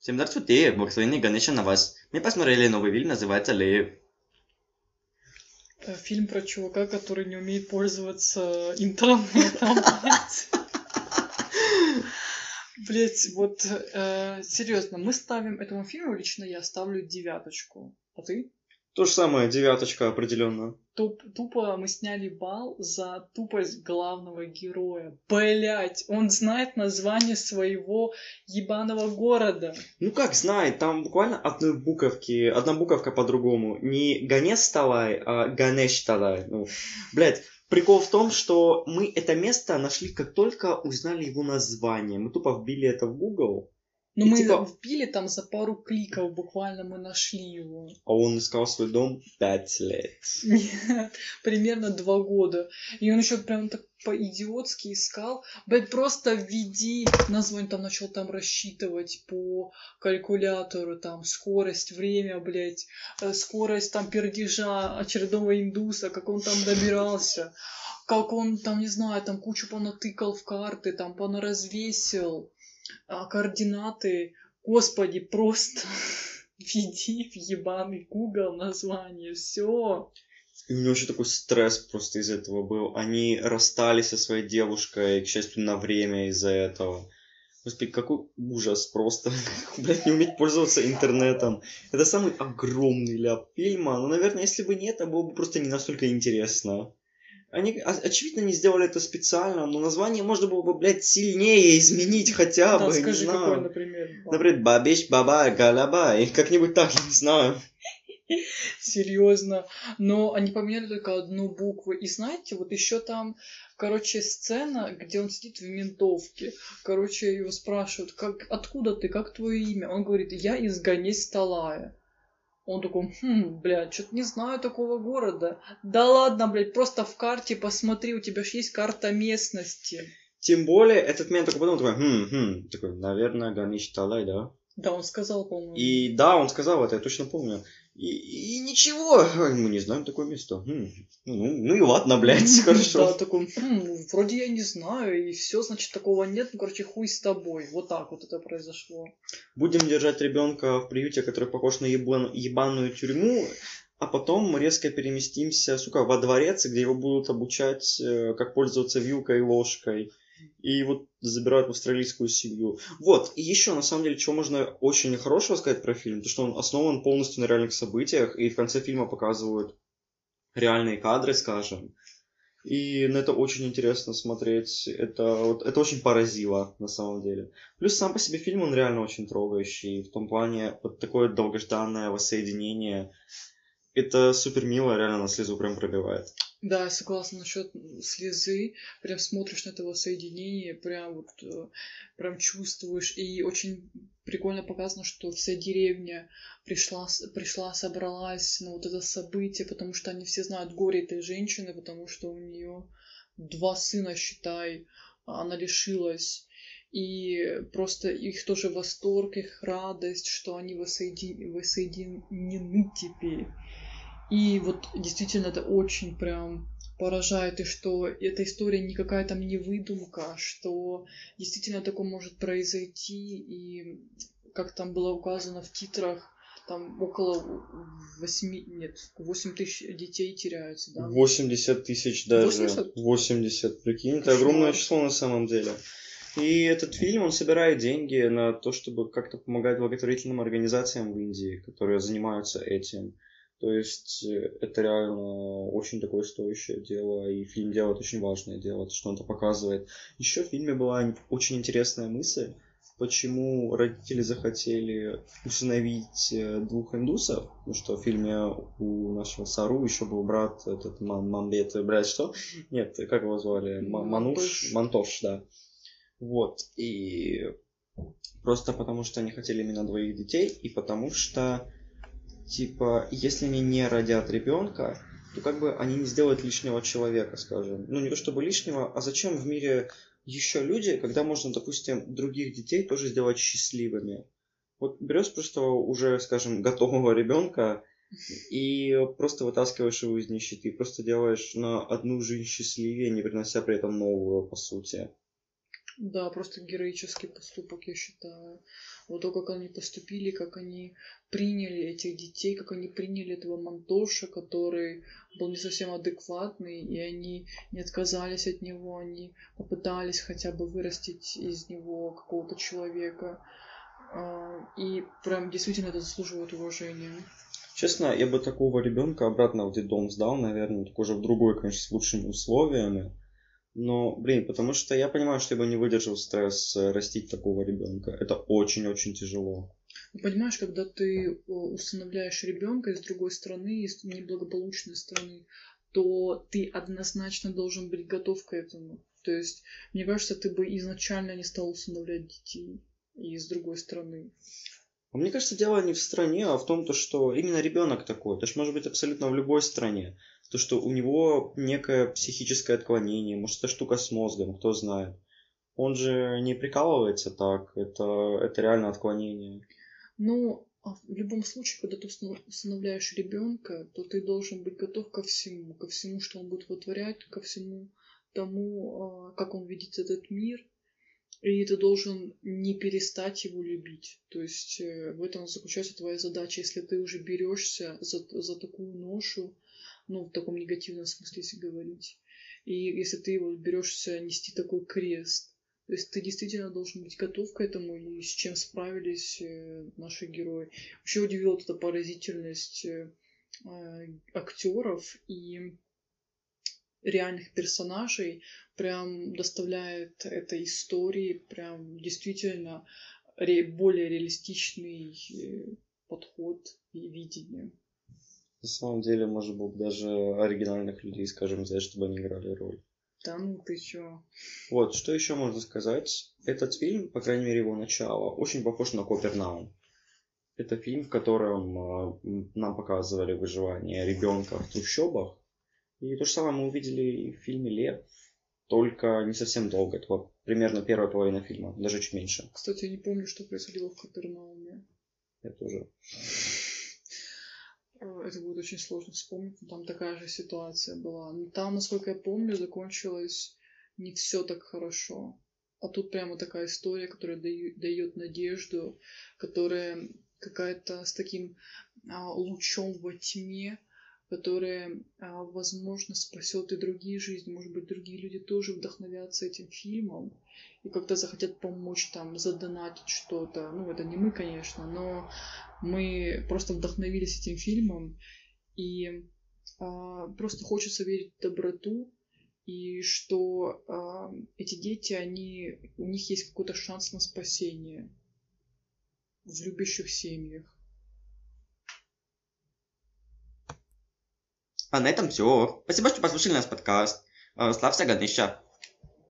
Всем здравствуйте, благословенный Ганеша на вас. Мы посмотрели новый фильм, называется Лев. Э, Фильм про чувака, который не умеет пользоваться интернетом. Блять, вот э, серьезно, мы ставим этому фильму, лично я ставлю девяточку. А ты? То же самое, девяточка определенно. Туп- тупо мы сняли бал за тупость главного героя. Блять, он знает название своего ебаного города. Ну как знает, там буквально одной буковки, одна буковка по-другому. Не Ганес Талай, а Ганеш Талай. Ну, блядь, прикол в том, что мы это место нашли, как только узнали его название. Мы тупо вбили это в Google, Но И мы типа- вбили там за пару кликов, буквально мы нашли его. а он искал свой дом пять лет. Нет, примерно два года. И он еще прям так по-идиотски искал. Блять, просто введи название, там начал там рассчитывать по калькулятору, там скорость, время, блять, скорость там пердежа очередного индуса, как он там добирался. Как он там, не знаю, там кучу понатыкал в карты, там понаразвесил координаты. Господи, просто введи в ебаный Google название, все. И у него еще такой стресс просто из этого был. Они расстались со своей девушкой, к счастью, на время из-за этого. Господи, какой ужас просто. Блять, не уметь пользоваться интернетом. Это самый огромный ляп фильма. Но, наверное, если бы нет, это было бы просто не настолько интересно. Они, о- очевидно, не сделали это специально, но название можно было бы, блядь, сильнее изменить хотя Да, бы, не скажи, знаю. какой, например. Например, Бабиш, Баба, Галаба, и как-нибудь так, я не знаю. Серьезно. Но они поменяли только одну букву. И знаете, вот еще там, короче, сцена, где он сидит в ментовке. Короче, его спрашивают, как, откуда ты, как твое имя? Он говорит, я из Ганесь Талая. Он такой, хм, блядь, что-то не знаю такого города. Да ладно, блядь, просто в карте посмотри, у тебя же есть карта местности. Тем более, этот момент только потом такой, хм, хм, такой, наверное, Ганиш Талай, да? Да, он сказал, по-моему. И да, он сказал это, я точно помню. И, и ничего, мы не знаем такое место. Хм, Ну, ну и ладно, блядь, Да, хорошо. такой, «Хм, вроде я не знаю, и все, значит, такого нет, ну, короче, хуй с тобой. Вот так вот это произошло. Будем держать ребенка в приюте, который похож на ебан- ебаную тюрьму, а потом резко переместимся, сука, во дворец, где его будут обучать, э, как пользоваться вилкой и ложкой. И вот забирают в австралийскую семью. Вот, и еще, на самом деле, чего можно очень хорошего сказать про фильм, то что он основан полностью на реальных событиях, и в конце фильма показывают реальные кадры, скажем. И на это очень интересно смотреть. Это, вот, это очень поразило, на самом деле. Плюс сам по себе фильм, он реально очень трогающий. В том плане, вот такое долгожданное воссоединение. Это супер мило, реально на слезу прям пробивает. Да, я согласна насчет слезы. Прям смотришь на этого соединения, прям вот э, прям чувствуешь. И очень прикольно показано, что вся деревня пришла, пришла, собралась на вот это событие, потому что они все знают горе этой женщины, потому что у нее два сына, считай, она лишилась. И просто их тоже восторг, их радость, что они воссоеди- воссоединены теперь. И вот действительно это очень прям поражает, и что эта история не какая-то не выдумка, что действительно такое может произойти, и как там было указано в титрах, там около 8, нет, 8 тысяч детей теряются, да? 80 тысяч даже. 80? 80, прикинь, это огромное число на самом деле. И этот фильм, он собирает деньги на то, чтобы как-то помогать благотворительным организациям в Индии, которые занимаются этим. То есть э, это реально очень такое стоящее дело, и фильм делает очень важное дело, то, что он это показывает. Еще в фильме была очень интересная мысль, почему родители захотели усыновить э, двух индусов, потому что в фильме у нашего Сару еще был брат, этот Мам- Мамбет, брат что? Нет, как его звали? Ма- Мануш? Мантош, да. Вот, и просто потому что они хотели именно двоих детей, и потому что, типа, если они не родят ребенка, то как бы они не сделают лишнего человека, скажем. Ну, не то чтобы лишнего, а зачем в мире еще люди, когда можно, допустим, других детей тоже сделать счастливыми? Вот берешь просто уже, скажем, готового ребенка и просто вытаскиваешь его из нищеты, просто делаешь на одну жизнь счастливее, не принося при этом новую, по сути. Да, просто героический поступок, я считаю. Вот то, как они поступили, как они приняли этих детей, как они приняли этого Мантоша, который был не совсем адекватный, и они не отказались от него, они попытались хотя бы вырастить из него какого-то человека. А, и прям действительно это заслуживает уважения. Честно, я бы такого ребенка обратно в детдом сдал, наверное, только уже в другой, конечно, с лучшими условиями. Но, блин, потому что я понимаю, что я бы не выдержал стресс э, растить такого ребенка. Это очень-очень тяжело. Ну, понимаешь, когда ты э, усыновляешь ребенка из другой страны, из неблагополучной страны, то ты однозначно должен быть готов к этому. То есть, мне кажется, ты бы изначально не стал усыновлять детей из другой страны. А мне кажется, дело не в стране, а в том, то, что именно ребенок такой. Это же может быть абсолютно в любой стране. То, что у него некое психическое отклонение, может, это штука с мозгом, кто знает. Он же не прикалывается так, это, это реально отклонение. Ну, а в любом случае, когда ты усыновляешь ребенка, то ты должен быть готов ко всему, ко всему, что он будет вытворять, ко всему тому, а, как он видит этот мир, и ты должен не перестать его любить. То есть э, в этом заключается твоя задача. Если ты уже берешься за, за такую ношу, ну, в таком негативном смысле, если говорить, и если ты его берешься нести такой крест, то есть ты действительно должен быть готов к этому, и с чем справились э, наши герои. Вообще удивила вот эта поразительность э, актеров и реальных персонажей прям доставляет этой истории прям действительно более реалистичный э, подход и видение. На самом деле, может быть, даже оригинальных людей, скажем, взять, чтобы они играли роль. Да ну ты чё? Вот, что еще можно сказать? Этот фильм, по крайней мере его начало, очень похож на Копернаум. Это фильм, в котором э, нам показывали выживание ребенка в трущобах, и то же самое мы увидели и в фильме «Лев», только не совсем долго. Это вот примерно первая половина фильма, даже чуть меньше. Кстати, я не помню, что происходило в Капернауме. Я тоже. Это будет очень сложно вспомнить, там такая же ситуация была. Но там, насколько я помню, закончилось не все так хорошо. А тут прямо такая история, которая дает надежду, которая какая-то с таким а, лучом во тьме, которая, а, возможно, спасет и другие жизни. Может быть, другие люди тоже вдохновятся этим фильмом и как-то захотят помочь там задонатить что-то. Ну, это не мы, конечно, но мы просто вдохновились этим фильмом, и а, просто хочется верить в доброту, и что а, эти дети, они, у них есть какой-то шанс на спасение в любящих семьях. А на этом все. Спасибо, что послушали наш подкаст. Славься Ганеша.